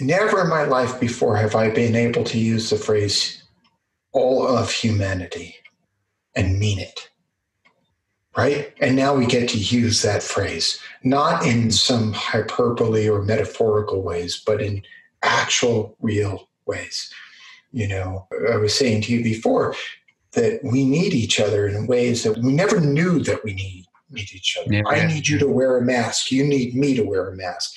Never in my life before have I been able to use the phrase all of humanity and mean it. Right? And now we get to use that phrase, not in some hyperbole or metaphorical ways, but in actual, real ways. You know, I was saying to you before that we need each other in ways that we never knew that we need, need each other. Yeah, I need you to wear a mask. You need me to wear a mask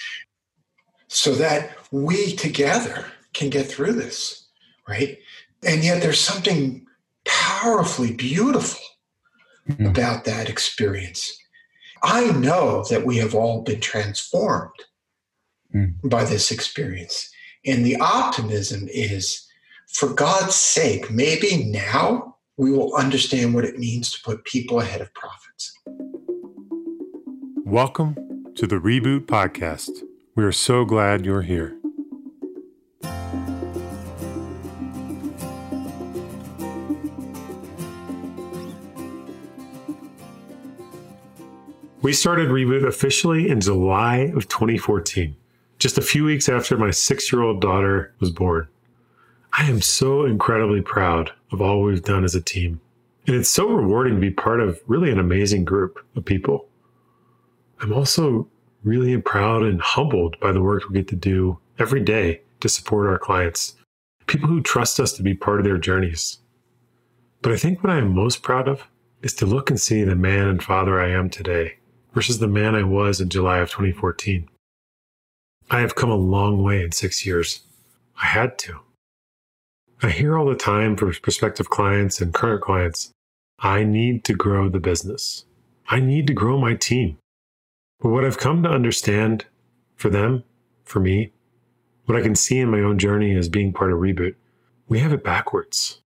so that we together can get through this, right? And yet there's something powerfully beautiful mm-hmm. about that experience. I know that we have all been transformed mm-hmm. by this experience. And the optimism is for God's sake, maybe now we will understand what it means to put people ahead of profits. Welcome to the Reboot Podcast. We are so glad you're here. We started Reboot officially in July of 2014, just a few weeks after my six year old daughter was born. I am so incredibly proud of all we've done as a team. And it's so rewarding to be part of really an amazing group of people. I'm also really proud and humbled by the work we get to do every day to support our clients, people who trust us to be part of their journeys. But I think what I am most proud of is to look and see the man and father I am today versus the man I was in July of 2014. I have come a long way in six years. I had to. I hear all the time from prospective clients and current clients I need to grow the business. I need to grow my team. But what I've come to understand for them, for me, what I can see in my own journey as being part of Reboot, we have it backwards.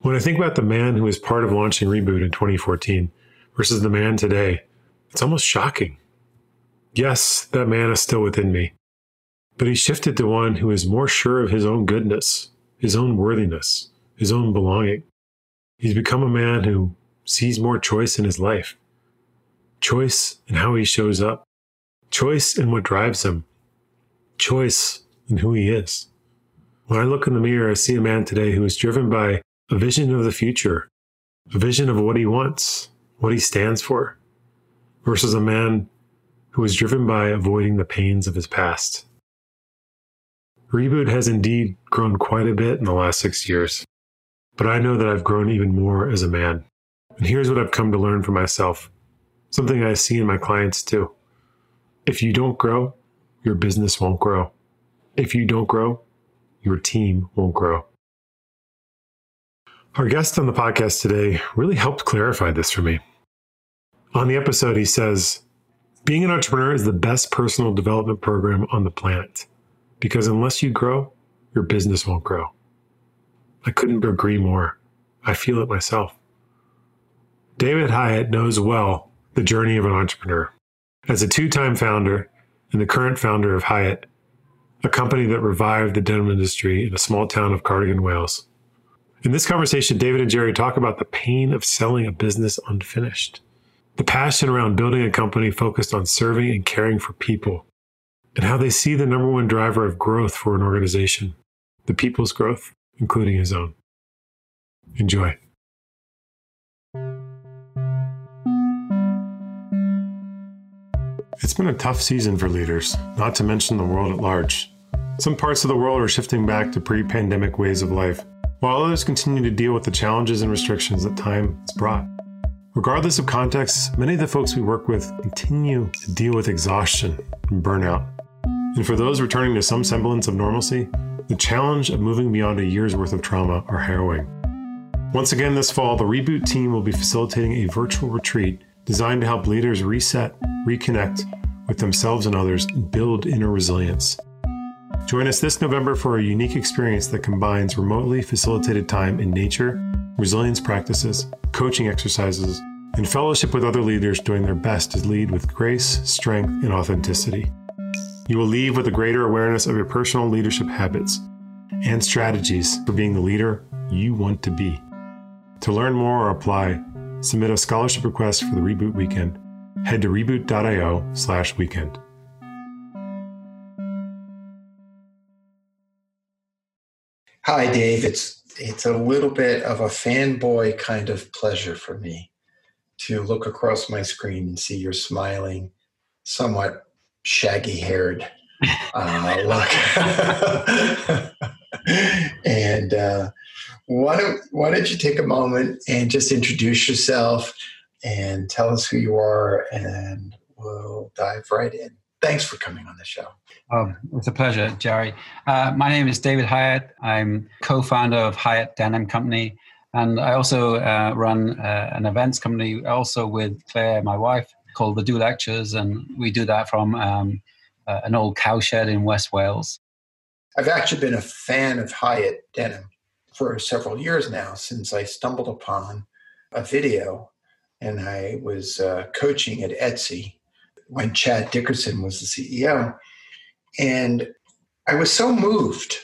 When I think about the man who was part of launching Reboot in 2014 versus the man today, it's almost shocking. Yes, that man is still within me, but he shifted to one who is more sure of his own goodness, his own worthiness, his own belonging. He's become a man who sees more choice in his life choice in how he shows up, choice in what drives him, choice in who he is. When I look in the mirror, I see a man today who is driven by a vision of the future, a vision of what he wants, what he stands for, versus a man who is driven by avoiding the pains of his past. Reboot has indeed grown quite a bit in the last six years, but I know that I've grown even more as a man. And here's what I've come to learn for myself Something I see in my clients too. If you don't grow, your business won't grow. If you don't grow, your team won't grow. Our guest on the podcast today really helped clarify this for me. On the episode, he says, Being an entrepreneur is the best personal development program on the planet because unless you grow, your business won't grow. I couldn't agree more. I feel it myself. David Hieatt knows well the journey of an entrepreneur. As a two time founder and the current founder of Hiut, a company that revived the denim industry in a small town of Cardigan, Wales. In this conversation, David and Jerry talk about the pain of selling a business unfinished, the passion around building a company focused on serving and caring for people, and how they see the number one driver of growth for an organization the people's growth, including his own. Enjoy. It's been a tough season for leaders, not to mention the world at large. Some parts of the world are shifting back to pre pandemic ways of life, while others continue to deal with the challenges and restrictions that time has brought. Regardless of context, many of the folks we work with continue to deal with exhaustion and burnout. And for those returning to some semblance of normalcy, the challenge of moving beyond a year's worth of trauma are harrowing. Once again this fall, the Reboot team will be facilitating a virtual retreat designed to help leaders reset, reconnect with themselves and others, and build inner resilience. Join us this November for a unique experience that combines remotely facilitated time in nature, resilience practices, coaching exercises, and fellowship with other leaders doing their best to lead with grace, strength, and authenticity. You will leave with a greater awareness of your personal leadership habits and strategies for being the leader you want to be. To learn more or apply, submit a scholarship request for the Reboot Weekend, head to reboot.io slash weekend. Hi, Dave. It's it's a little bit of a fanboy kind of pleasure for me to look across my screen and see your smiling, somewhat shaggy haired uh, look. and uh, why don't why don't you take a moment and just introduce yourself and tell us who you are, and we'll dive right in. Thanks for coming on the show. Oh, it's a pleasure, Jerry. Uh, my name is David Hieatt. I'm co-founder of Hiut Denim Company, and I also uh, run uh, an events company, also with Claire, my wife, called the Do Lectures, and we do that from um, uh, an old cowshed in West Wales. I've actually been a fan of Hiut Denim for several years now, since I stumbled upon a video, and I was uh, coaching at Etsy when Chad Dickerson was the CEO. And I was so moved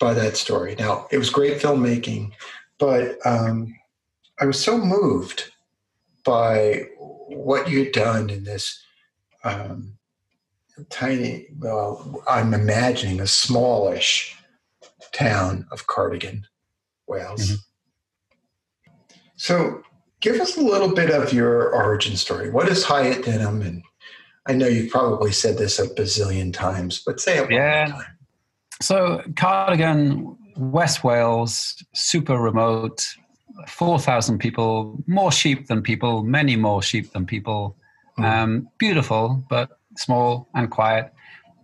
by that story. Now, it was great filmmaking, but um, I was so moved by what you'd done in this um, tiny, well, I'm imagining a smallish town of Cardigan, Wales. Mm-hmm. So give us a little bit of your origin story. What is Hiut Denim? And I know you've probably said this a bazillion times, but say it yeah. one more time. So Cardigan, West Wales, super remote, 4,000 people, more sheep than people, many more sheep than people. Mm. Um, beautiful, but small and quiet.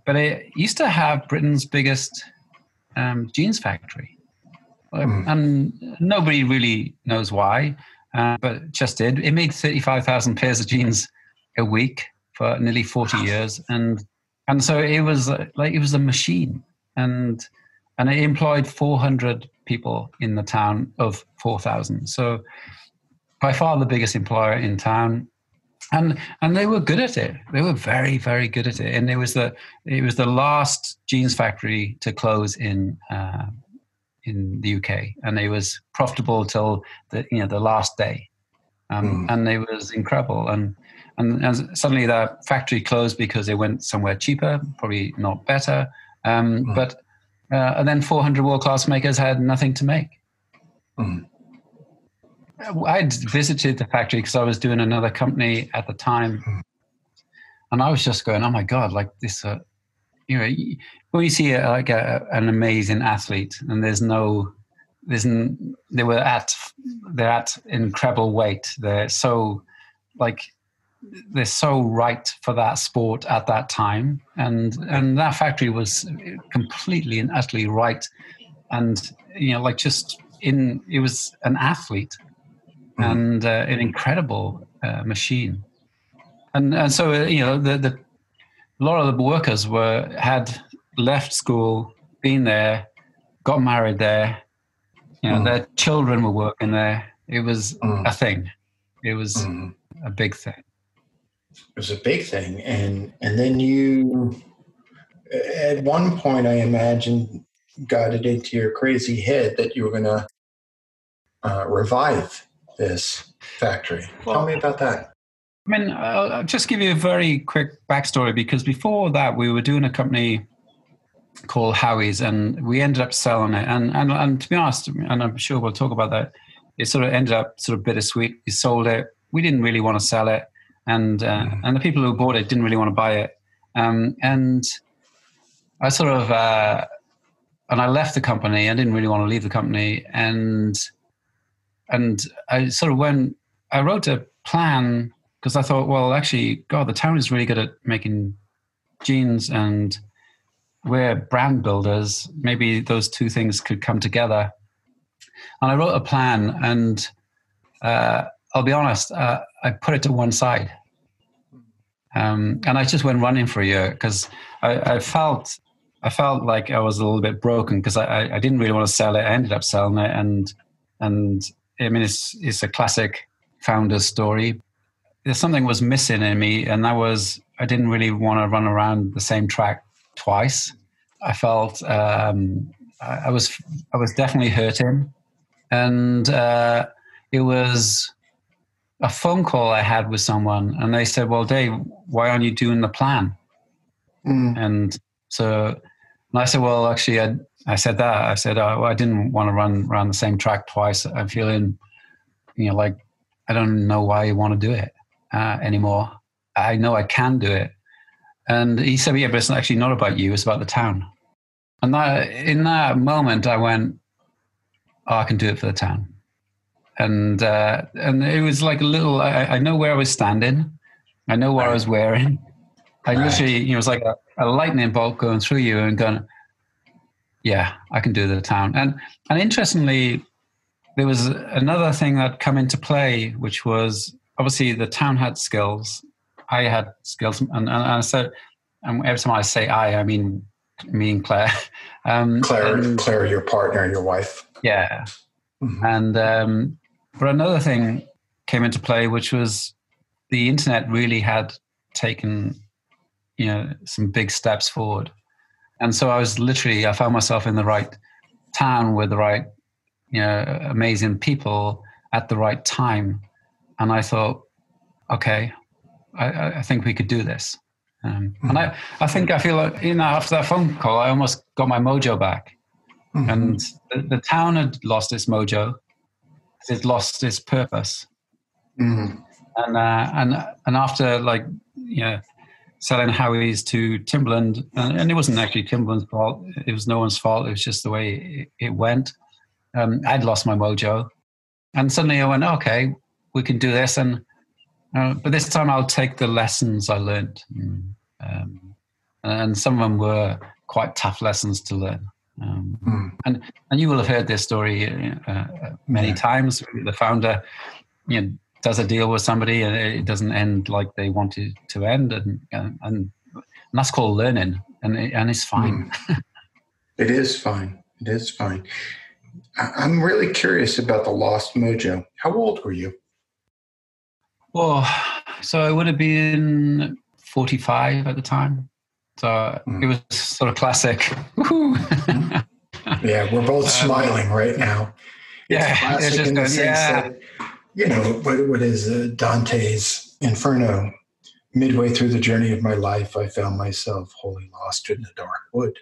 But it used to have Britain's biggest um, jeans factory. Mm. And nobody really knows why uh, but just did. It made 35,000 pairs of jeans a week for nearly 40 years. And, and so it was like, it was a machine. And, and it employed 400 people in the town of 4,000. So by far the biggest employer in town. And, and they were good at it. They were very, very good at it. And it was the, it was the last jeans factory to close in, uh, in the UK, and it was profitable till the you know the last day, um, mm. and it was incredible. And, and, and suddenly that factory closed because they went somewhere cheaper, probably not better. Um, mm. But uh, and then 400 world class makers had nothing to make. Mm. I'd visited the factory because I was doing another company at the time, hmm. and I was just going, "Oh my god! Like this, uh, you know, when you see a, like a, an amazing athlete and there's no, there's n- they were at they're at incredible weight. They're so like they're so right for that sport at that time, and and that factory was completely and utterly right, and you know, like just in it was an athlete mm. and uh, an incredible uh, machine, and and so uh, you know the the a lot of the workers were had left school, been there, got married there. You know, mm. their children were working there. It was mm. a thing. It was mm. a big thing. It was a big thing, and and then you, at one point, I imagine, got it into your crazy head that you were going to uh, revive this factory. Well, Tell me about that. I mean, I'll just give you a very quick backstory because before that, we were doing a company called Howies, and we ended up selling it. And, and and to be honest, and I'm sure we'll talk about that. It sort of ended up sort of bittersweet. We sold it. We didn't really want to sell it, and uh, mm. and the people who bought it didn't really want to buy it. Um, and I sort of uh, and I left the company. I didn't really want to leave the company, and and I sort of went. I wrote a plan because I thought, well, actually, God, the town is really good at making jeans and we're brand builders. Maybe those two things could come together. And I wrote a plan, and uh, I'll be honest, uh, I put it to one side. Um, and I just went running for a year because I, I, felt I felt like I was a little bit broken because I, I, didn't really want to sell it. I ended up selling it, and and I mean it's it's a classic founder story. There's something was missing in me, and that was I didn't really want to run around the same track twice. I felt um, I was I was definitely hurting, and uh, it was a phone call I had with someone, and they said, "Well, Dave, why aren't you doing the plan?" Mm. And so And I said, well, actually, I, I said that. I said, oh, I didn't want to run around the same track twice. I'm feeling, you know, like I don't know why you want to do it uh, anymore. I know I can do it. And he said, yeah, but it's actually not about you. It's about the town. And that, in that moment, I went, oh, I can do it for the town. And, uh, and it was like a little, I, I know where I was standing. I know what I was wearing. I right. literally, you know, it was like a, a lightning bolt going through you and going, yeah, I can do the town. And and interestingly, there was another thing that come into play, which was obviously the town had skills. I had skills, and, and, and so and every time I say I, I mean me and Claire. Um, Claire, and, Claire, your partner, your wife. Yeah, mm-hmm. and um, but another thing came into play, which was the internet really had taken you know some big steps forward and so i was literally i found myself in the right town with the right you know amazing people at the right time and i thought okay i, I think we could do this um, mm-hmm. and I, I think i feel like you know after that phone call i almost got my mojo back mm-hmm. and the, the, town had lost its mojo it lost its purpose mm-hmm. and uh, and and after like you know selling Howies to Timberland, and, and, it wasn't actually Timberland's fault. It was no one's fault. It was just the way it, it went. Um, I'd lost my mojo, and suddenly I went, okay, we can do this, and uh, but this time I'll take the lessons I learned, and, um, and some of them were quite tough lessons to learn. Um, mm. And and you will have heard this story uh, many yeah. times. The founder, you know, does a deal with somebody and it doesn't end like they wanted to end, and and, and that's called learning, and it, and it's fine. Mm. it is fine. It is fine. I'm really curious about the lost mojo. How old were you? Well, so I would have been 45 at the time. So mm. it was sort of classic. yeah, we're both um, smiling right now. It's yeah, it's just going, yeah. You know, what, what is uh, Dante's Inferno? Midway through the journey of my life, I found myself wholly lost in the dark wood.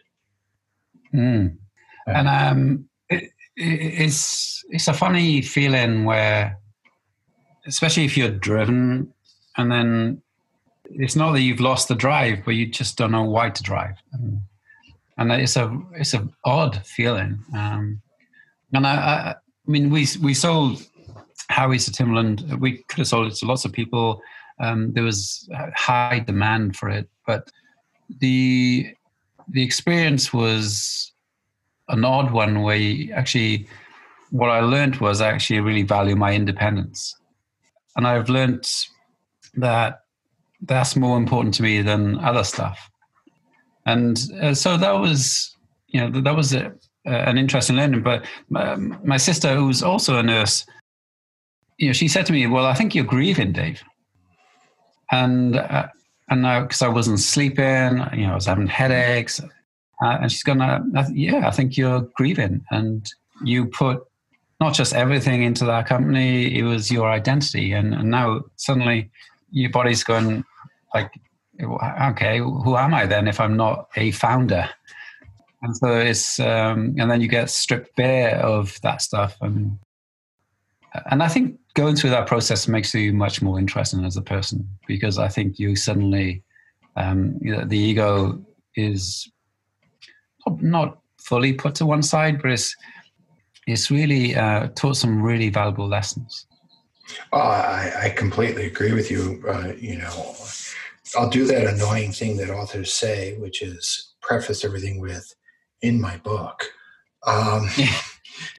Mm. And um, it, it's it's a funny feeling where, especially if you're driven, and then it's not that you've lost the drive, but you just don't know why to drive, and, and it's a it's a odd feeling. Um, and I, I, I mean, we we sold Howies to. We could have sold it to lots of people. Um, there was high demand for it, but the the experience was an odd one where you actually what I learned was I actually really value my independence. And I've learned that that's more important to me than other stuff. And uh, so that was, you know, that was a, an interesting learning. But my, my sister, who's also a nurse, you know, she said to me, "Well, I think you're grieving, Dave." And uh, and now because I wasn't sleeping, you know, I was having headaches, uh, and she's gonna, "Yeah, I think you're grieving, and you put not just everything into that company; it was your identity, and, and now suddenly your body's going like, okay, who am I then if I'm not a founder?" And so it's, um, and then you get stripped bare of that stuff, and and I think going through that process makes you much more interesting as a person because I think you suddenly um, you know, the ego is not fully put to one side, but it's it's really uh, taught some really valuable lessons. Oh, I, I completely agree with you. Uh, you know, I'll do that annoying thing that authors say, which is preface everything with "in my book." Um,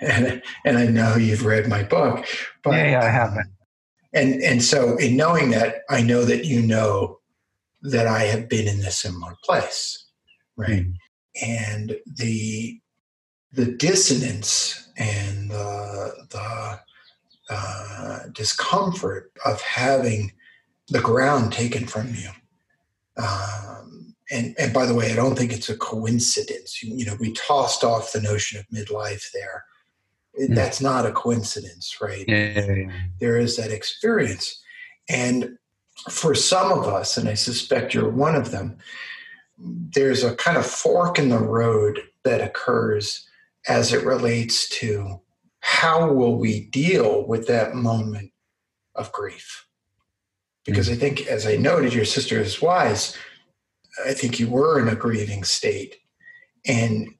and, and I know you've read my book, but yeah, yeah I haven't. And and so in knowing that, I know that you know that I have been in a similar place, right? Mm. And the the dissonance and the the uh, discomfort of having the ground taken from you um, and and by the way, I don't think it's a coincidence. You, you know, we tossed off the notion of midlife there. Mm. That's not a coincidence, right? Yeah, yeah, yeah. There is that experience, and for some of us, and I suspect you're one of them, there's a kind of fork in the road that occurs as it relates to how will we deal with that moment of grief because i think as i noted your sister is wise i think you were in a grieving state. And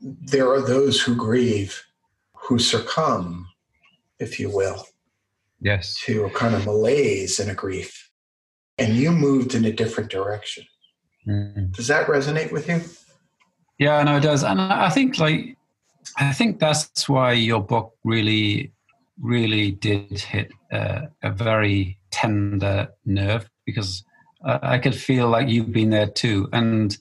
there are those who grieve who succumb if you will yes. to a kind of malaise and a grief. And you moved in a different direction. Mm. does that resonate with you? Yeah, no, it does, and I think like I think that's why your book really, really did hit uh, a very tender nerve because I could feel like you've been there too, and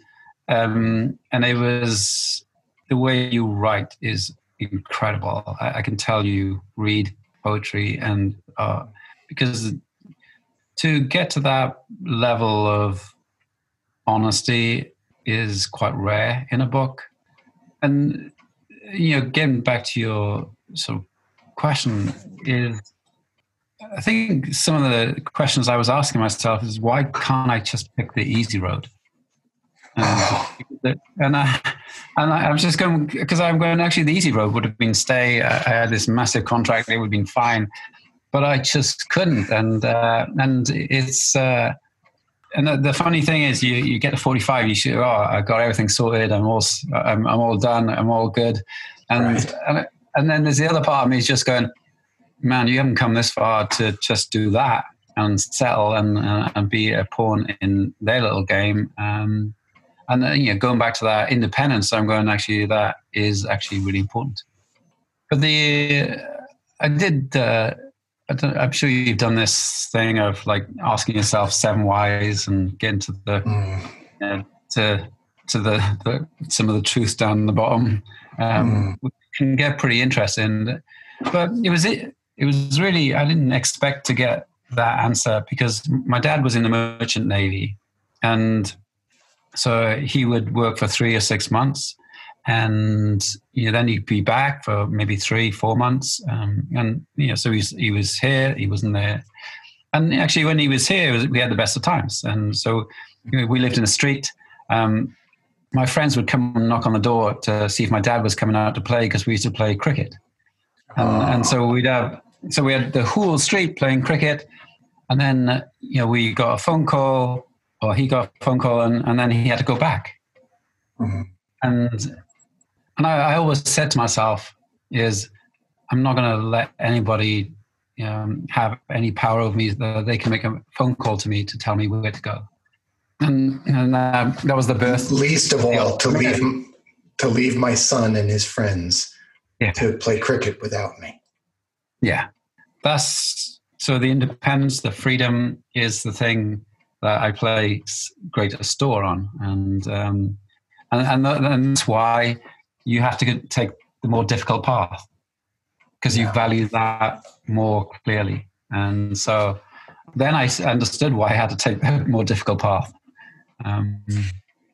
um, and it was the way you write is incredible. I, I can tell you read poetry and uh, because to get to that level of honesty is quite rare in a book. And you know, getting back to your sort of question is I think some of the questions I was asking myself is why can't I just pick the easy road? And, and I and I, I was just going because I'm going. Actually, the easy road would have been stay. I, I had this massive contract; it would have been fine, but I just couldn't. And uh, and it's uh, and the, the, funny thing is, you, you get to 45, you should, oh, I got everything sorted. I'm all, I'm, I'm all done. I'm all good. And, right. and, and then there's the other part of me is just going, man, you haven't come this far to just do that and settle and, uh, and be a pawn in their little game. Um, and then, you know, going back to that independence, I'm going, actually, that is actually really important. But the, I did, uh, I'm sure you've done this thing of like asking yourself seven whys and getting to the mm. uh, to to the, the, some of the truth down the bottom. Um, mm. Can get pretty interesting, but it was it. It was really I didn't expect to get that answer because my dad was in the merchant navy, and so he would work for three or six months, and you know, then he'd be back for maybe three, four months. Um, and you know, so he's, he was here, he wasn't there. And actually, when he was here, was, we had the best of times. And so you know, we lived in a street. Um, my friends would come and knock on the door to see if my dad was coming out to play because we used to play cricket. And, and, so we'd have, so we had the whole street playing cricket. And then, uh, you know, we got a phone call, or he got a phone call, and, and then he had to go back. Mm-hmm. And and I, I always said to myself is I'm not going to let anybody um, have any power over me. That they can make a phone call to me to tell me where to go. And, and uh, that was the birth. Least of all, to leave to leave my son and his friends yeah. to play cricket without me. Yeah, that's so the independence, the freedom is the thing that I place greater store on, and um, and, and that's why you have to take the more difficult path because yeah. you value that more clearly. And so then I understood why I had to take the more difficult path. Um,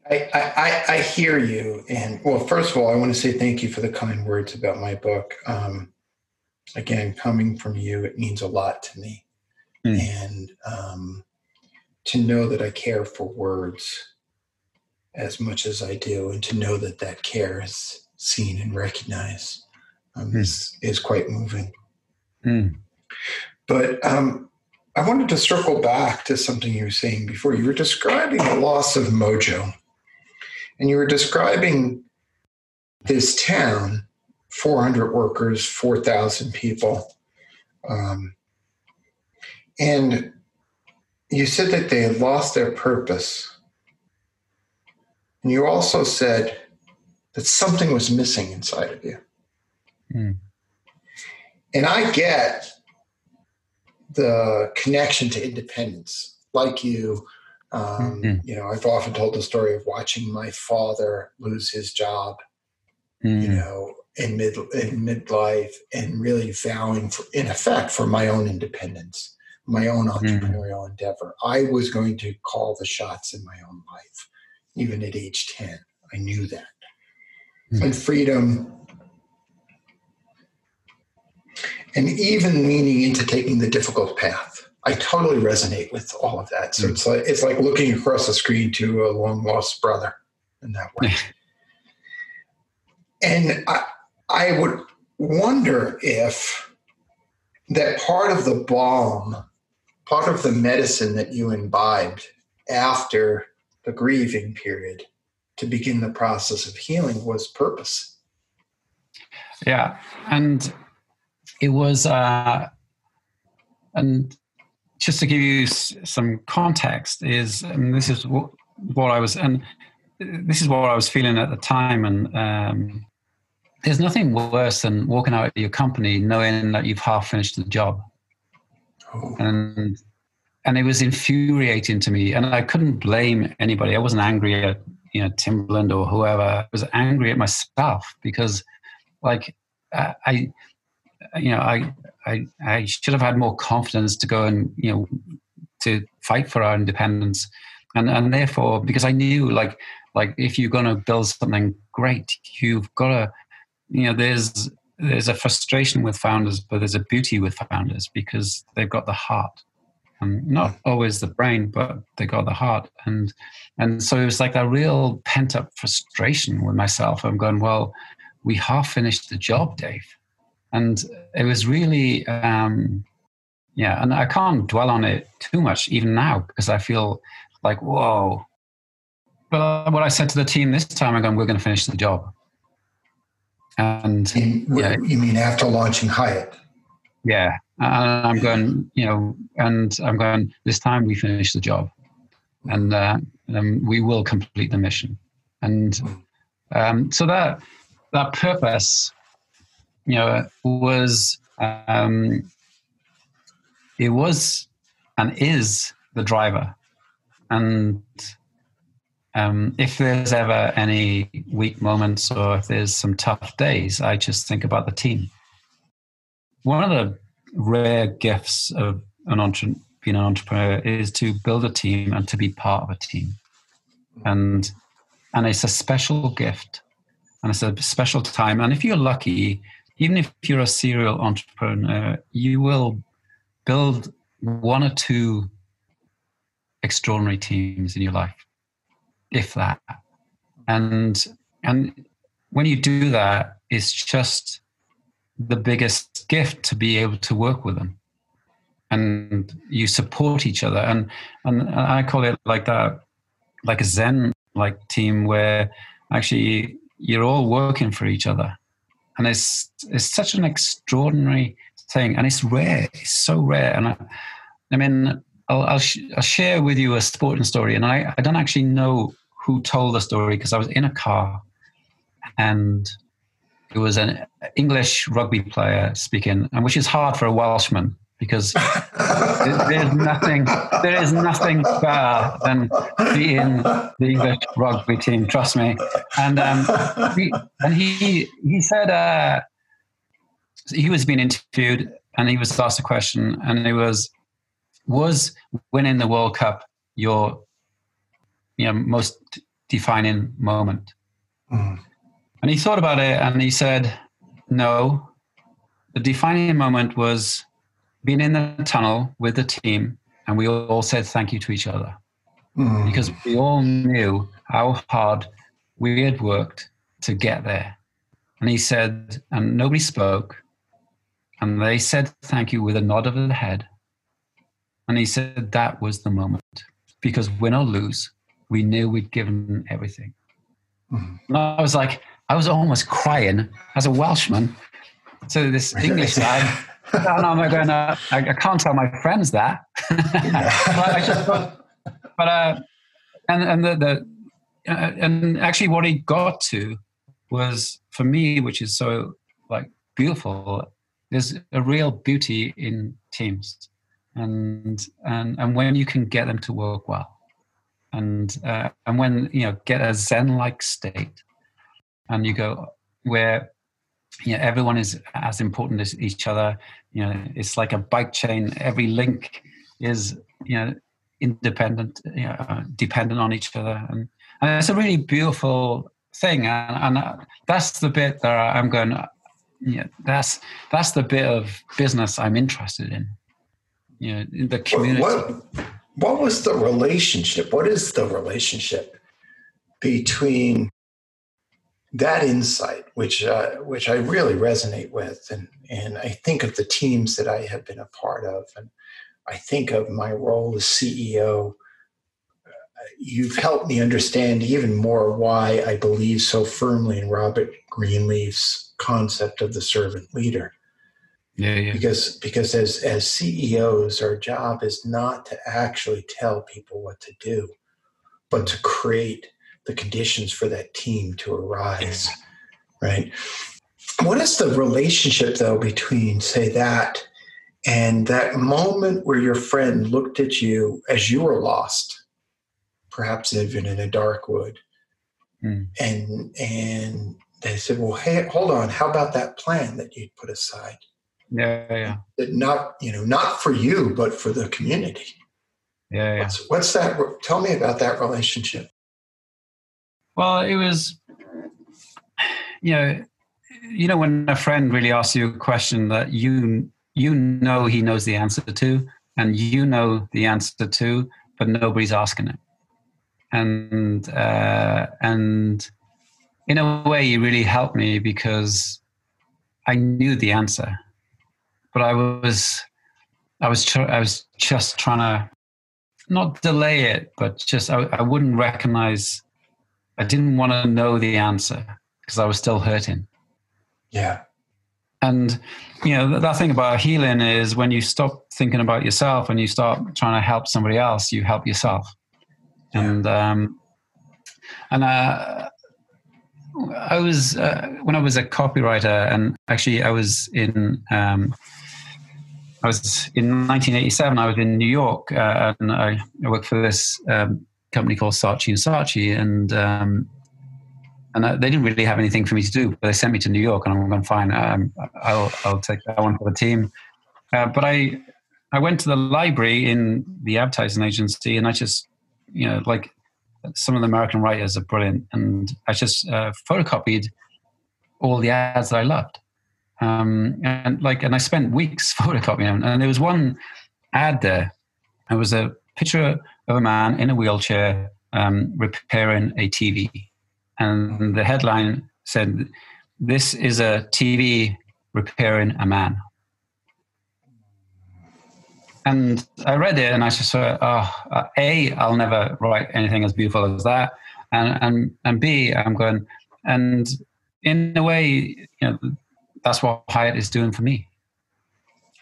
I, I, I, hear you. And well, first of all, I want to say thank you for the kind words about my book. Um, again, coming from you, it means a lot to me. Mm. And um, to know that I care for words as much as I do, and to know that that care is seen and recognized um, mm. is, is quite moving. Mm. But um, I wanted to circle back to something you were saying before. You were describing the loss of mojo, and you were describing this town 400 workers, 4,000 people. Um, and you said that they had lost their purpose. And you also said that something was missing inside of you. Mm. And I get the connection to independence, like you. Um, mm-hmm. You know, I've often told the story of watching my father lose his job. Mm. You know, in mid in midlife, and really vowing, for, in effect, for my own independence, my own hmm. entrepreneurial mm. endeavor. I was going to call the shots in my own life, even at age ten. I knew that and freedom and even leaning into taking the difficult path. I totally resonate with all of that. So mm. it's like it's like looking across the screen to a long lost brother in that way. and I, I would wonder if that part of the balm, part of the medicine that you imbibed after the grieving period to begin the process of healing was purpose. Yeah, and it was, uh, and just to give you some context, is and this is what, what I was, and this is what I was feeling at the time, and um, there's nothing worse than walking out of your company knowing that you've half finished the job, oh. and and it was infuriating to me, and I couldn't blame anybody. I wasn't angry at you know Timberland or whoever. I was angry at myself because, like, I, you know, I I, I should have had more confidence to go and you know to fight for our independence, and and therefore because I knew like like if you're going to build something great, you've got to you know there's there's a frustration with founders, but there's a beauty with founders because they've got the heart. and not always the brain, but they got the heart, and and so it was like a real pent up frustration with myself. I'm going, well, we half finished the job, Dave and it was really um, yeah and i can't dwell on it too much even now because i feel like whoa but what i said to the team this time i'm going we're going to finish the job and in, yeah, you mean after launching Hiut yeah. And i'm going you know and i'm going this time we finish the job. And uh, um, we will complete the mission. And um, so that that purpose you know, was um, it was and is the driver. And um, if there's ever any weak moments or if there's some tough days, I just think about the team. One of the rare gifts of an entre- being an entrepreneur is to build a team and to be part of a team. And and it's a special gift and it's a special time. And if you're lucky, even if you're a serial entrepreneur, you will build one or two extraordinary teams in your life, if that. And and when you do that, it's just the biggest gift to be able to work with them. And you support each other. And and I call it like that, like a Zen like team where actually you're all working for each other and it's it's such an extraordinary thing, and it's rare. It's so rare, and I, I mean, I'll I'll, sh- I'll, share with you a sporting story, and I I don't actually know who told the story because I was in a car, and it was an English rugby player speaking, and which is hard for a Welshman because there's nothing there is nothing better than being the English rugby team. Trust me. And um, he, and he he said uh, he was being interviewed and he was asked a question and it was was winning the World Cup your you know most defining moment. Mm. And he thought about it and he said, no. The defining moment was being in the tunnel with the team and we all said thank you to each other mm. because we all knew how hard we had worked to get there. And he said, and nobody spoke. And they said thank you with a nod of the head. And he said that was the moment because win or lose, we knew we'd given everything. Mm. And I was like, I was almost crying as a Welshman to this English guy no, no, I'm going to, I, I can't tell my friends that. but uh, and, and the, the uh, and actually what he got to was for me, which is so like beautiful, there's a real beauty in teams and, and, and when you can get them to work well and, uh, and when, you know, get a Zen-like state and you go where you know, everyone is as important as each other. You know, it's like a bike chain. Every link is, you know, independent, you know, dependent on each other, and, and it's a really beautiful thing. And, and that's the bit that I'm going. Yeah, that's that's the bit of business I'm interested in. You know, in the community. What, what, what was the relationship? What is the relationship between that insight, which uh, which I really resonate with, and and I think of the teams that I have been a part of, and I think of my role as CEO. Uh, you've helped me understand even more why I believe so firmly in Robert Greenleaf's concept of the servant leader. Yeah, yeah. Because because as as CEOs, our job is not to actually tell people what to do, but to create the conditions for that team to arise, right? What is the relationship, though, between, say, that and that moment where your friend looked at you as you were lost, perhaps even in a dark wood, mm. and and they said, "Well, hey, hold on, how about that plan that you put aside?" Yeah, yeah. Not you know not for you, but for the community. Yeah, yeah. What's, what's that? Tell me about that relationship. Well, it was, you know, you know when a friend really asks you a question that you you know he knows the answer to, and you know the answer to, but nobody's asking it, and uh, and in a way, he really helped me because I knew the answer, but I was I was tr- I was just trying to not delay it, but just I, I wouldn't recognize I didn't want to know the answer because I was still hurting. Yeah. And, you know, that thing about healing is when you stop thinking about yourself and you start trying to help somebody else, you help yourself. Yeah. And, um, and, uh, I was, uh, when I was a copywriter and actually I was in, um, I was in 1987, I was in New York uh, and I, I worked for this, um, company called Saatchi and Saatchi, and um, and I, they didn't really have anything for me to do, but they sent me to New York, and I'm going fine. Um, I'll I'll take that one for the team. Uh, but I I went to the library in the advertising agency, and I just you know like some of the American writers are brilliant, and I just uh, photocopied all the ads that I loved. Um, and like, and I spent weeks photocopying them. And there was one ad there. It was a picture of a man in a wheelchair um, repairing a TV. And the headline said, This is a TV repairing a man. And I read it and I just thought, oh, A, I'll never write anything as beautiful as that. And, and, and B, I'm going, and in a way, you know, that's what Hiut is doing for me.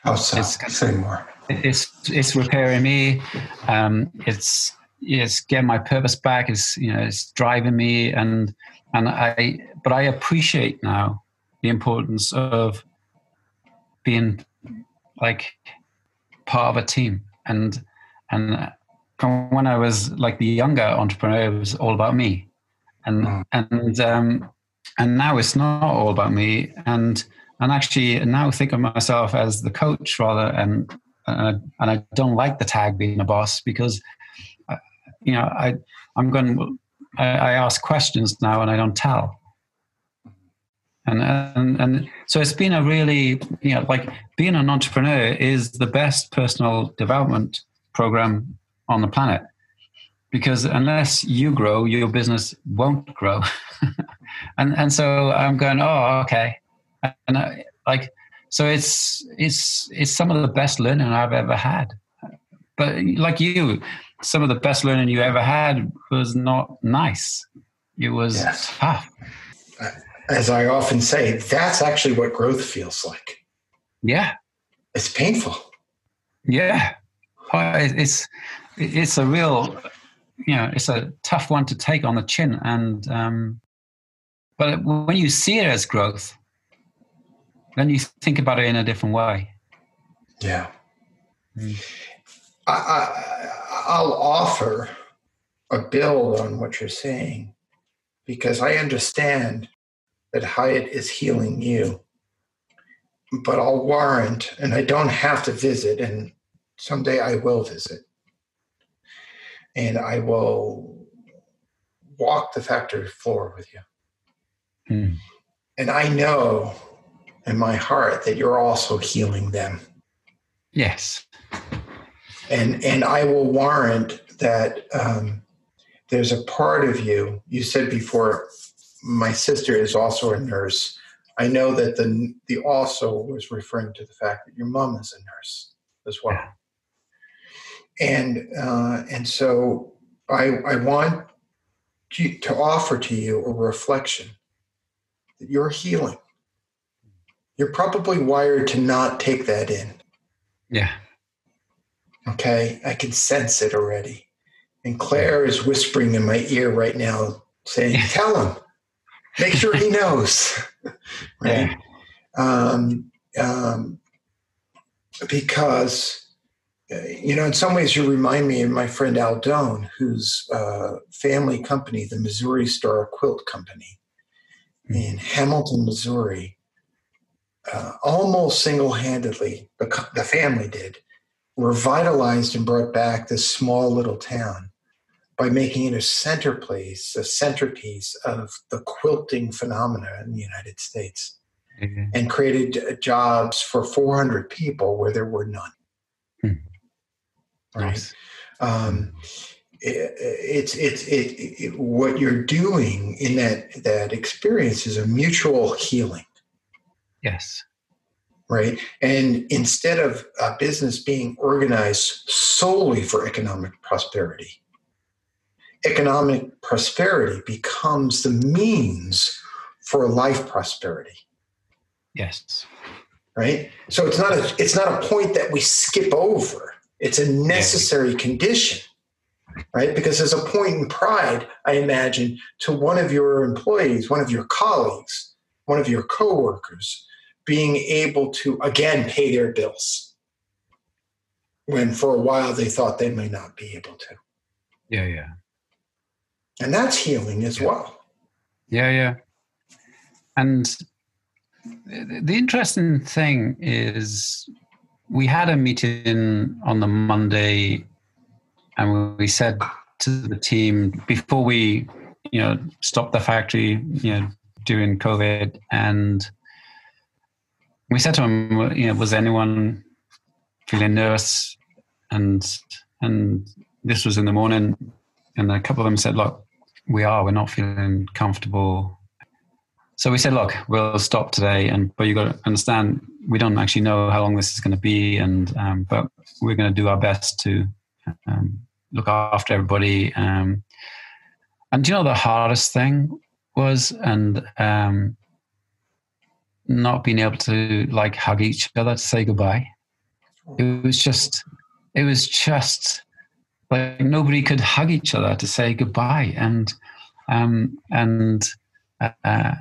How so? It's, Say more it's it's repairing me. Um, it's it's getting my purpose back. It's you know it's driving me, and and I but I appreciate now the importance of being like part of a team and and when I was like the younger entrepreneur, it was all about me, and mm. and um, and now it's not all about me, and and actually now think of myself as the coach rather, and and I, and I don't like the tag being a boss because, uh, you know, I I'm going. I, I ask questions now and I don't tell. And, and and so it's been a really you know like being an entrepreneur is the best personal development program on the planet because unless you grow your business won't grow and and so i'm going oh okay and I, like so it's it's it's some of the best learning I've ever had. But like you, some of the best learning you ever had was not nice. It was yes. tough. As I often say, that's actually what growth feels like. Yeah, it's painful. Yeah, it's it's a real, you know, it's a tough one to take on the chin. And um, but when you see it as growth, then you think about it in a different way. Yeah. Mm. I, I, will offer a build on what you're saying because I understand that Hiut is healing you. But I'll warrant, and I don't have to visit, and someday I will visit. And I will walk the factory floor with you. Mm. And I know in my heart that you're also healing them. Yes. and and I will warrant that um, there's a part of you. You said before, my sister is also a nurse. I know that the the also was referring to the fact that your mom is a nurse as well, and uh, and so I I want to, to offer to you a reflection that you're healing. You're probably wired to not take that in. Yeah. Okay, I can sense it already. And Claire is whispering in my ear right now, saying, Tell him, make sure he knows. right? Yeah. Um, um, because, uh, you know, in some ways you remind me of my friend Al Doan, whose uh, family company, the Missouri Star Quilt Company. In Hamilton, Missouri, uh, almost single handedly, the, the family did, revitalized and brought back this small little town by making it a centerpiece, a centerpiece of the quilting phenomena in the United States, mm-hmm. and created jobs for 400 people where there were none. Hmm. Right. Nice. Um, it's it's it, it, what you're doing in that that experience is a mutual healing. Yes right? And instead of a business being organized solely for economic prosperity, economic prosperity becomes the means for life prosperity. Yes. Right? So it's not a it's not a point that we skip over. It's a necessary yeah. condition. Right? Because there's a point in pride, I imagine, to one of your employees, one of your colleagues, one of your coworkers being able to again pay their bills when for a while they thought they may not be able to. Yeah, yeah. And that's healing as yeah. well. Yeah, yeah. And the interesting thing is we had a meeting on the Monday and we said to the team before we, you know, stopped the factory, you know, during COVID and we said to them you know, was anyone feeling nervous? And and this was in the morning, and a couple of them said, look, we are, we're not feeling comfortable. So we said, look, we'll stop today, and but you got to understand, we don't actually know how long this is going to be, and um, but we're going to do our best to um, look after everybody. Um, and you know the hardest thing was, and um, not being able to like hug each other to say goodbye. It was just, it was just like nobody could hug each other to say goodbye, and um, and uh,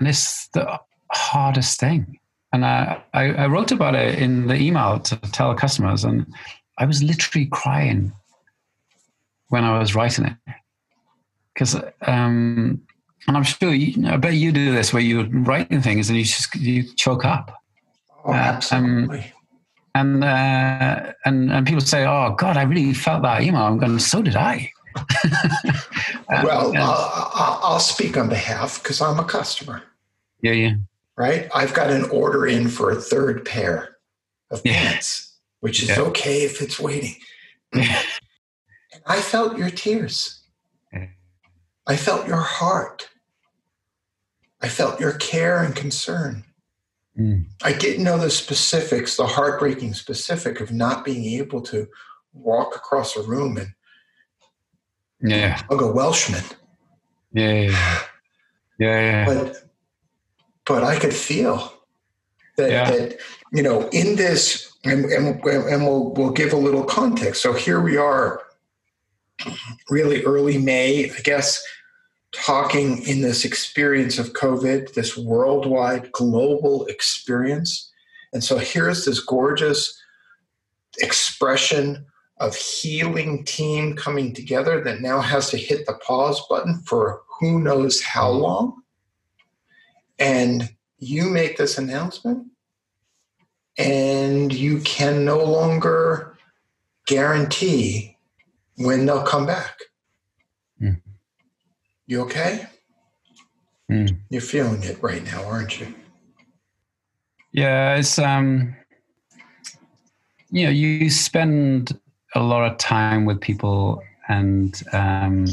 it's the hardest thing. And I, I wrote about it in the email to tell customers, and I was literally crying when I was writing it because um, and I'm sure, you, I bet you do this where you're writing things and you just you choke up. Oh, absolutely. Um, and uh, and and people say, "Oh God, I really felt that email." I'm going, "So did I." well, and, I'll, I'll, speak on behalf because I'm a customer. Yeah, yeah. Right. I've got an order in for a third pair of yeah. pants, which is yeah. okay if it's waiting. And I felt your tears. I felt your heart. I felt your care and concern. Mm. I didn't know the specifics, the heartbreaking specific of not being able to walk across a room and yeah, hug a Welshman. Yeah, yeah, yeah. yeah. But but I could feel that yeah. that you know in this, and, and and we'll we'll give a little context. So here we are, really early May, I guess talking in this experience of COVID, this worldwide global experience. And so here's this gorgeous expression of healing team coming together that now has to hit the pause button for who knows how mm-hmm. long. And you make this announcement, and you can no longer guarantee when they'll come back. You okay? Mm. You're feeling it right now, aren't you? Yeah, it's um you know, you spend a lot of time with people and um,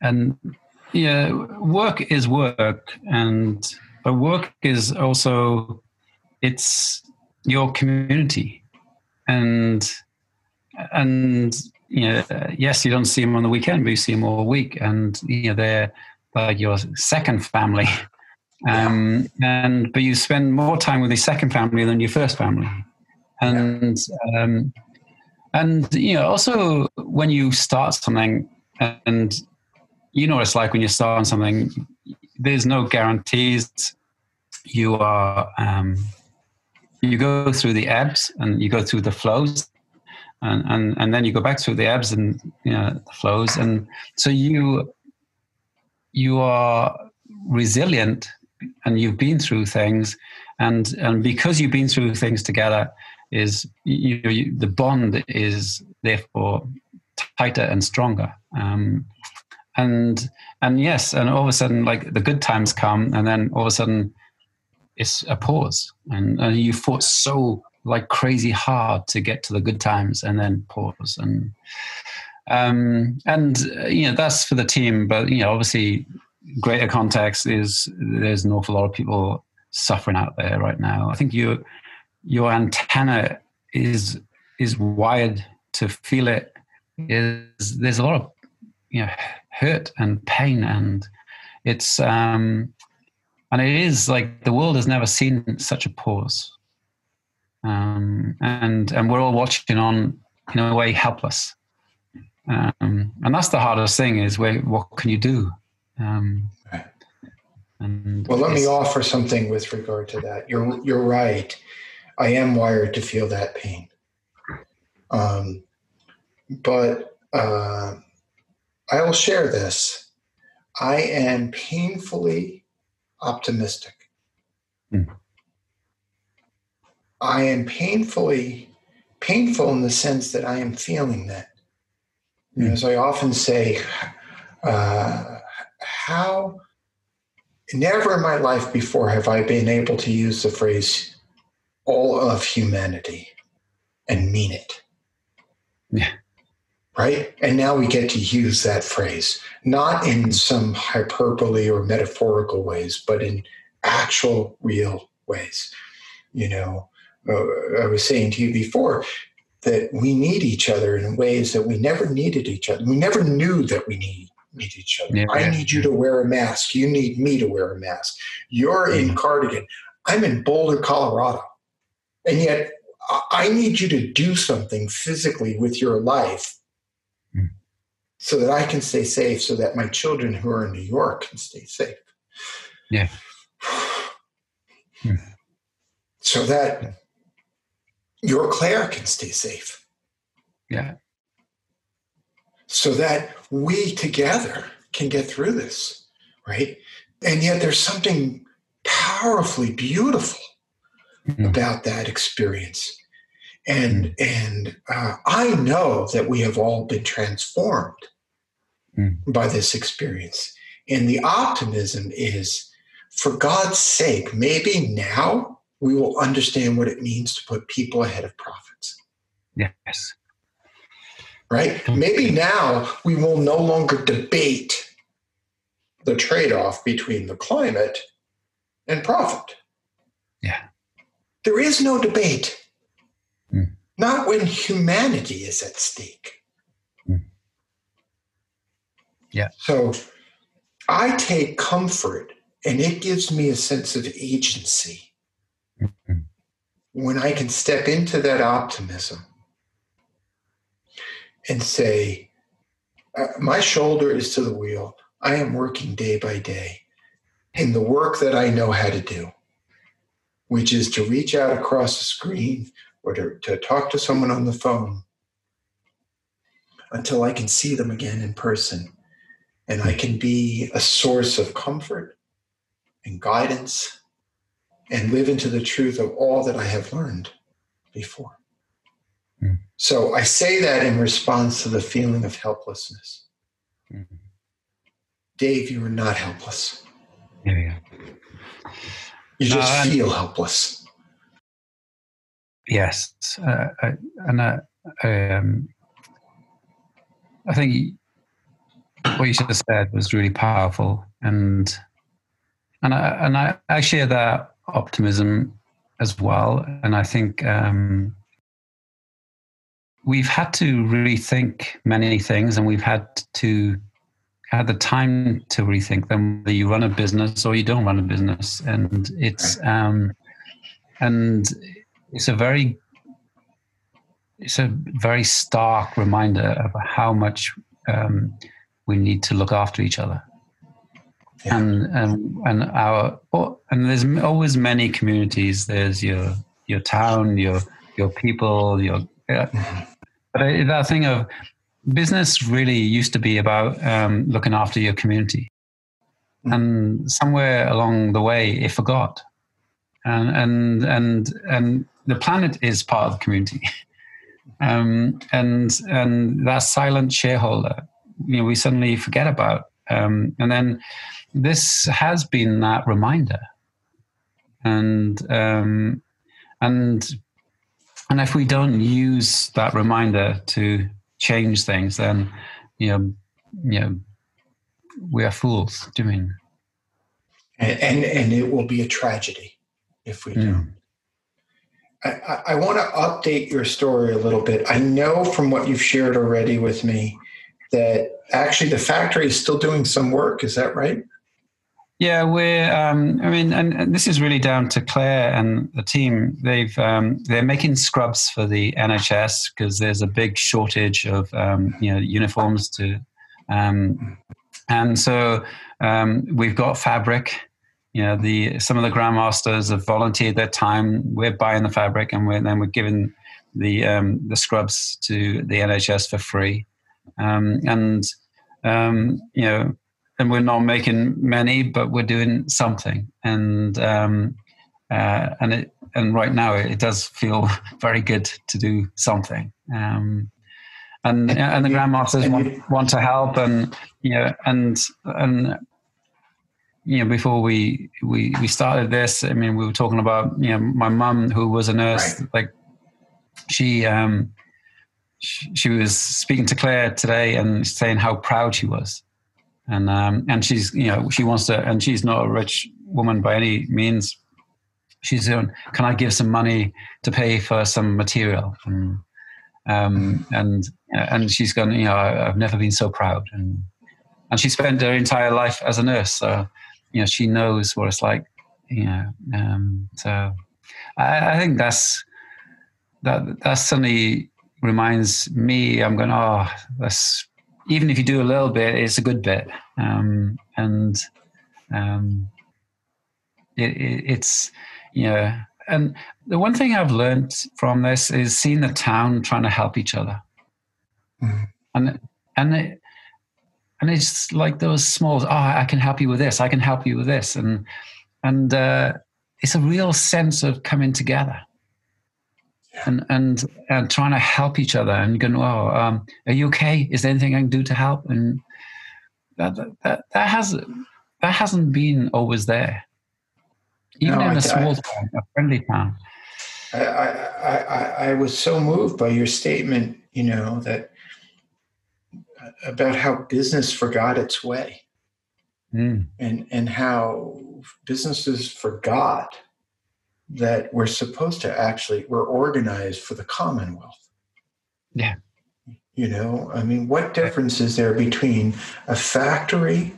and yeah, work is work, and but work is also it's your community, and and you know, yes, you don't see them on the weekend, but you see them all week, and you know they're like your second family. Um, and but you spend more time with your second family than your first family, and um, and you know also when you start something and you know what it's like when you start on something there's no guarantees you are um, you go through the ebbs and you go through the flows and, and and then you go back through the ebbs and you know the flows. And so you you are resilient and you've been through things. And and because you've been through things together is you, you, the bond is therefore tighter and stronger. Um, and and yes and all of a sudden like the good times come and then all of a sudden it's a pause. And, and you fought so like crazy hard to get to the good times and then pause. And um, and uh, you know that's for the team. But you know obviously greater context is there's an awful lot of people suffering out there right now. I think your your antenna is is wired to feel it. Is there's a lot of you know hurt and pain. And it's um and it is like the world has never seen such a pause. Um and and we're all watching on in a way helpless. Um and that's the hardest thing is where what can you do? Um and well let me offer something with regard to that. You're you're right. I am wired to feel that pain. Um but uh I will share this. I am painfully optimistic. Mm. I am painfully painful in the sense that I am feeling that. Mm. As I often say, uh, how never in my life before have I been able to use the phrase all of humanity and mean it. Yeah right? And now we get to use that phrase, not in some hyperbole or metaphorical ways, but in actual, real ways. You know, uh, I was saying to you before that we need each other in ways that we never needed each other. We never knew that we need need each other. Yeah, I need you to wear a mask. You need me to wear a mask. You're in mm-hmm. Cardigan. I'm in Boulder, Colorado. And yet I need you to do something physically with your life so that I can stay safe, so that my children who are in New York can stay safe. Yeah. So that your Claire can stay safe. Yeah. So that we together can get through this, right? And yet there's something powerfully beautiful mm-hmm. about that experience. And and uh, I know that we have all been transformed mm. by this experience. And the optimism is for God's sake, maybe now we will understand what it means to put people ahead of profits. Yes. Right? Maybe now we will no longer debate the trade off between the climate and profit. Yeah. There is no debate. Mm. Not when humanity is at stake. Yeah. So I take comfort and it gives me a sense of agency mm-hmm. when I can step into that optimism and say, uh, my shoulder is to the wheel. I am working day by day in the work that I know how to do, which is to reach out across the screen or to, to talk to someone on the phone until I can see them again in person and I can be a source of comfort and guidance and live into the truth of all that I have learned before. Mm. So I say that in response to the feeling of helplessness. Mm-hmm. Dave, you are not helpless. Yeah, yeah. You just uh, feel helpless. Yes, uh, I, and uh, um, I think what you just said was really powerful, and and I and I, I share that optimism as well. And I think um, we've had to rethink many things, and we've had to had the time to rethink them. Whether you run a business or you don't run a business, and it's um, and it's a very it's a very stark reminder of how much um, we need to look after each other. Yeah. And, and and our and there's always many communities. There's your your town, your your people, your mm-hmm. but that thing of business really used to be about um, looking after your community, mm-hmm. and somewhere along the way it forgot, and and and and the planet is part of the community. um, and and that silent shareholder, you know, we suddenly forget about. Um, and then this has been that reminder, and um, and and if we don't use that reminder to change things, then you know, you know, we are fools. Do you mean? And, and, and it will be a tragedy if we mm. don't. I, I want to update your story a little bit. I know from what you've shared already with me that actually the factory is still doing some work. Is that right? Yeah, we're. Um, I mean, and, and, this is really down to Claire and the team. They've um, they're making scrubs for the NHS because there's a big shortage of um, you know uniforms to, um, and so um, we've got fabric you know the some of the grandmasters have volunteered their time we're buying the fabric and we're, then we're giving the um, the scrubs to the NHS for free um, and um, you know and we're not making many but we're doing something. And um, uh, and it and right now it does feel very good to do something. Um, and and the grandmasters want, want to help and you know and and you know, before we, we, we started this, I mean, we were talking about, you know, my mum who was a nurse, right. like she, um, she, was speaking to Claire today and saying how proud she was. And, um, and she's, you know, she wants to, and she's not a rich woman by any means. She's saying, can I give some money to pay for some material? And, um, and, and she's gone, you know, I've never been so proud. And, and she spent her entire life as a nurse. So, you know she knows what it's like you know um, so I, I, think that's that that suddenly reminds me i'm going oh that's even if you do a little bit it's a good bit. Um, and um, it, it, it's you know and the one thing i've learned from this is seeing the town trying to help each other. Mm-hmm. and and it, and it's like those small oh i can help you with this i can help you with this. And and uh, it's a real sense of coming together and and and trying to help each other and going oh um, are you okay? Is there anything i can do to help? And that that that has that hasn't been always there. Even no, in a small town a friendly town. I, I, I, I was so moved by your statement you know that about how business forgot its way. Mm. and and how businesses forgot that we're supposed to actually we're organized for the commonwealth yeah you know i mean what difference is there between a factory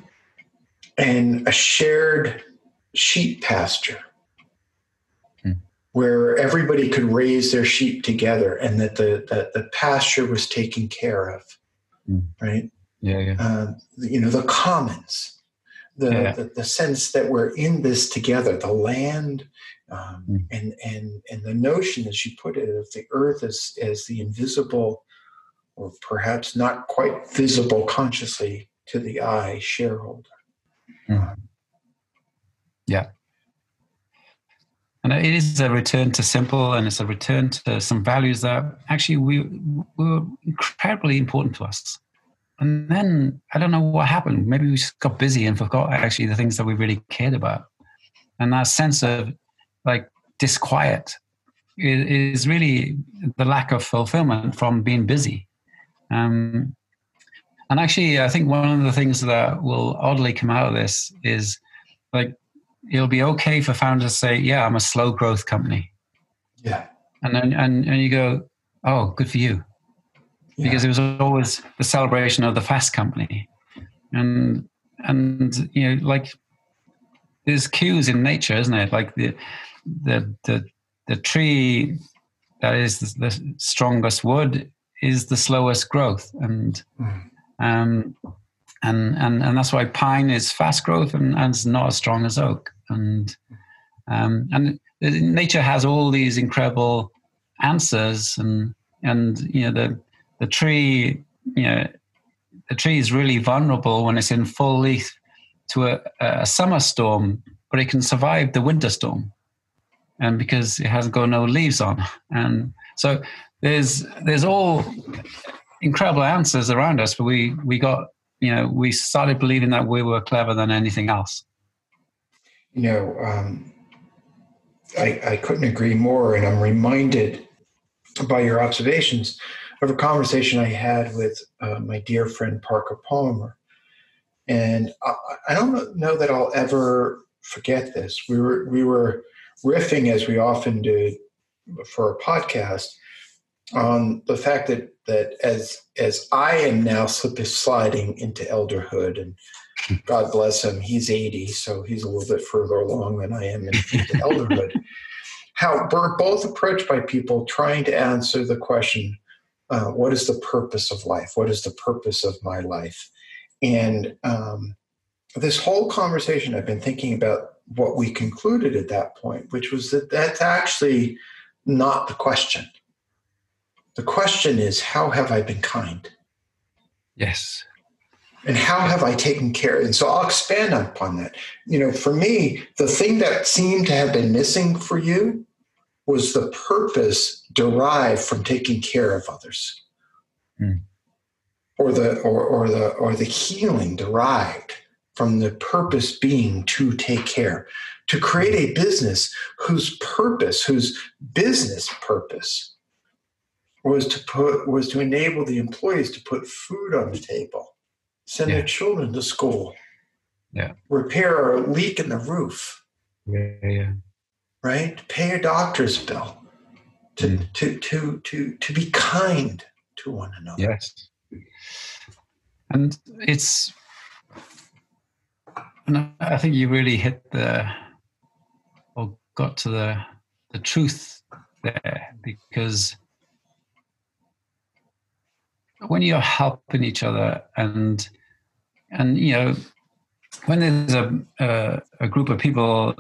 and a shared sheep pasture hmm. where everybody could raise their sheep together and that the, that the pasture was taken care of mm. right? Yeah, yeah. Uh, you know, the commons, the, yeah. the, the sense that we're in this together, the land, um, mm. and and and the notion, as you put it, of the earth as as the invisible, or perhaps not quite visible consciously to the eye shareholder. Mm. Yeah. And it is a return to simple, and it's a return to some values that actually we were incredibly important to us. And then I don't know what happened. Maybe we just got busy and forgot actually the things that we really cared about. And that sense of like disquiet is, really the lack of fulfillment from being busy. Um, and actually, I think one of the things that will oddly come out of this is like it'll be okay for founders to say, "Yeah, I'm a slow growth company." Yeah. And then and, and you go, "Oh, good for you," yeah. because it was always the celebration of the fast company, and and you know, like there's cues in nature, isn't it? Like the the the the tree that is the strongest wood is the slowest growth, and mm. um, and and and that's why pine is fast growth and, and it's not as strong as oak, and um, and nature has all these incredible answers, and and you know the the tree, you know, the tree is really vulnerable when it's in full leaf to a, a summer storm, but it can survive the winter storm, and because it hasn't got no leaves on, and so there's there's all incredible answers around us, but we we got you know we started believing that we were clever than anything else. You know, um, I I couldn't agree more, and I'm reminded by your observations of a conversation I had with uh, my dear friend Parker Palmer and I, I don't know that I'll ever forget this. We were we were riffing as we often do for a podcast on the fact that that as as I am now slip sliding into elderhood and God bless him, he's 80, so he's a little bit further along than I am in, into elderhood. How we're both approached by people trying to answer the question, uh, what is the purpose of life? What is the purpose of my life? And um, this whole conversation, I've been thinking about what we concluded at that point, which was that that's actually not the question. The question is, how have I been kind? Yes. And how have I taken care? And so I'll expand upon that. You know, for me, the thing that seemed to have been missing for you was the purpose derived from taking care of others. Mm or the or, or the or the healing derived from the purpose being to take care to create a business whose purpose whose business purpose was to put was to enable the employees to put food on the table send yeah. their children to school yeah repair a leak in the roof yeah, yeah. Right? Pay a doctor's bill to, mm. to to to to be kind to one another. Yes. And it's and I think you really hit the or got to the the truth there because when you're helping each other and and you know when there's a, a, a group of people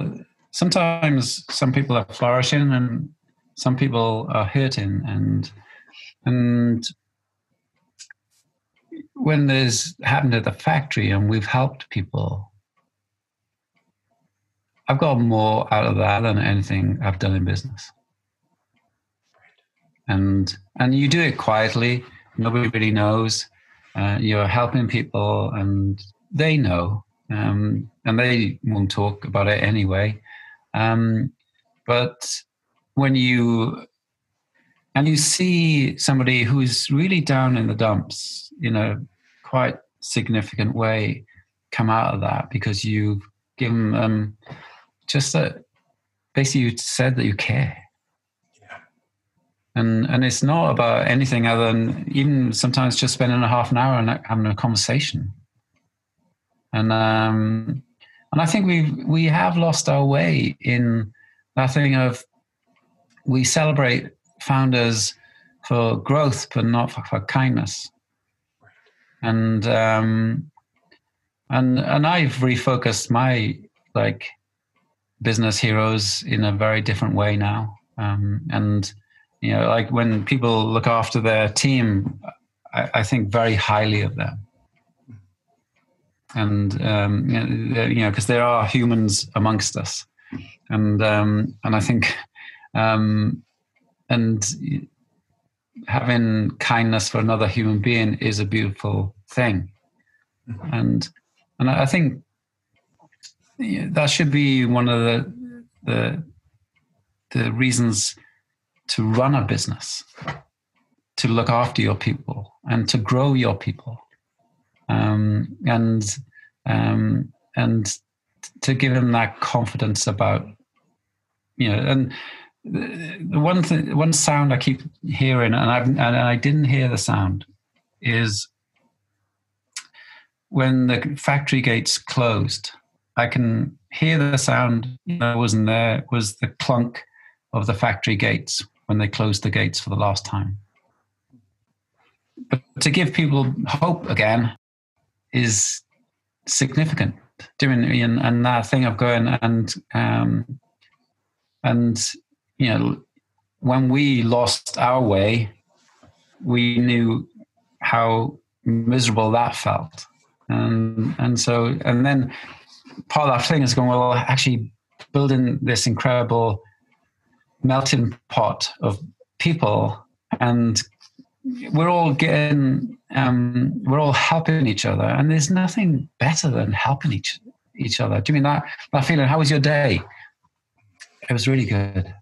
sometimes some people are flourishing and some people are hurting and and when this happened at the factory and we've helped people, I've got more out of that than anything I've done in business. And and you do it quietly. Nobody really knows. Uh, you're helping people, and they know, um, and they won't talk about it anyway. Um, but when you and you see somebody who's really down in the dumps, in a quite significant way come out of that because you've given them just that basically you said that you care yeah. and and it's not about anything other than even sometimes just spending a half an hour and having a conversation and um and i think we we have lost our way in that thing of we celebrate founders for growth but not for, for kindness and um, and and I've refocused my like business heroes in a very different way now. Um, and you know, like when people look after their team, I, I think very highly of them. And um, you know, because there are humans amongst us, and um, and I think, um, and having kindness for another human being is a beautiful thing, mm-hmm. and and I think that should be one of the the the reasons to run a business, to look after your people, and to grow your people, um, and um, and to give them that confidence about you know and the one thing one sound i keep hearing and i and i didn't hear the sound is when the factory gates closed i can hear the sound that wasn't there was the clunk of the factory gates when they closed the gates for the last time. But to give people hope again is significant. Doing and, and that thing of going and um, and you know when we lost our way we knew how miserable that felt. And and so and then part of that thing is going well actually building this incredible melting pot of people. And we're all getting um, we're all helping each other and there's nothing better than helping each each other. Do you mean that that feeling? How was your day? It was really good.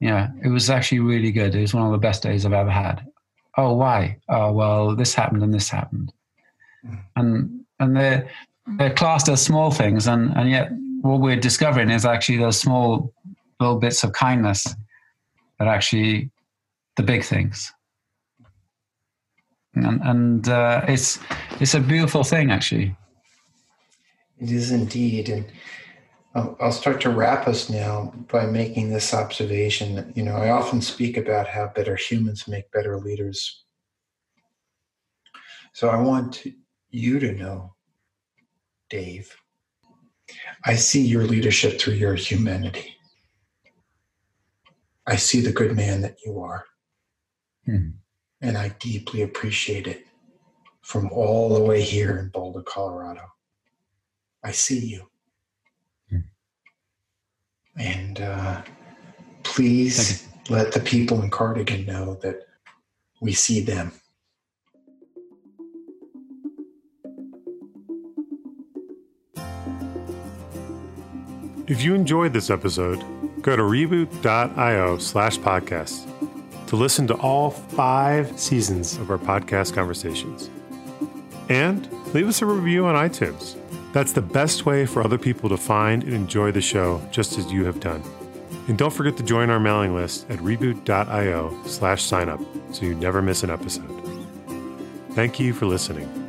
Yeah it was actually really good. It was one of the best days i've ever had. Oh why? Oh well this happened and this happened. And and they're they're classed as small things and and yet what we're discovering is actually those small little bits of kindness that actually the big things and, and uh, it's it's a beautiful thing actually. It is indeed, and I'll start to wrap us now by making this observation. You know, I often speak about how better humans make better leaders. So I want you to know, Dave, I see your leadership through your humanity. I see the good man that you are. Hmm and I deeply appreciate it from all the way here in Boulder, Colorado. I see you. Hmm. And uh, please let the people in Cardigan know that we see them. If you enjoyed this episode, go to reboot.io slash podcast to listen to all five seasons of our podcast conversations. And leave us a review on iTunes. That's the best way for other people to find and enjoy the show just as you have done. And don't forget to join our mailing list at reboot.io slash signup so you never miss an episode. Thank you for listening.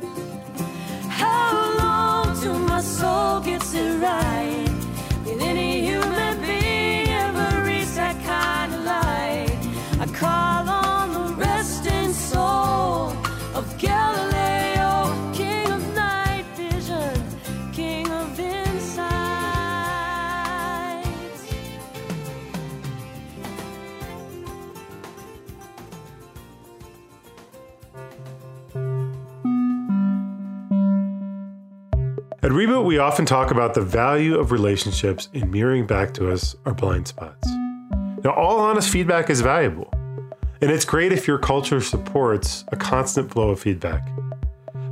Reboot, we often talk about the value of relationships in mirroring back to us our blind spots. Now, all honest feedback is valuable, and it's great if your culture supports a constant flow of feedback.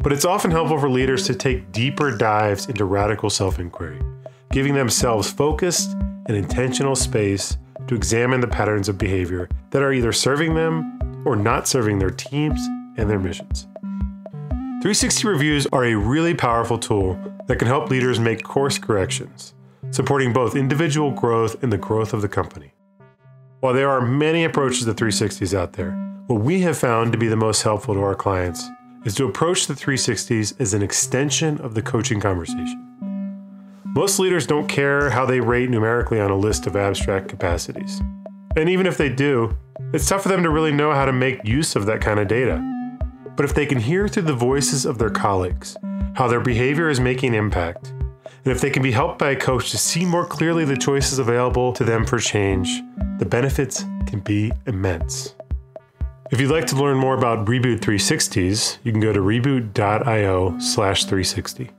But it's often helpful for leaders to take deeper dives into radical self inquiry, giving themselves focused and intentional space to examine the patterns of behavior that are either serving them or not serving their teams and their missions. 360 reviews are a really powerful tool that can help leaders make course corrections, supporting both individual growth and the growth of the company. While there are many approaches to 360s out there, what we have found to be the most helpful to our clients is to approach the 360s as an extension of the coaching conversation. Most leaders don't care how they rate numerically on a list of abstract capacities. And even if they do, it's tough for them to really know how to make use of that kind of data. But if they can hear through the voices of their colleagues how their behavior is making impact, and if they can be helped by a coach to see more clearly the choices available to them for change, the benefits can be immense. If you'd like to learn more about Reboot 360s, you can go to reboot.io slash 360.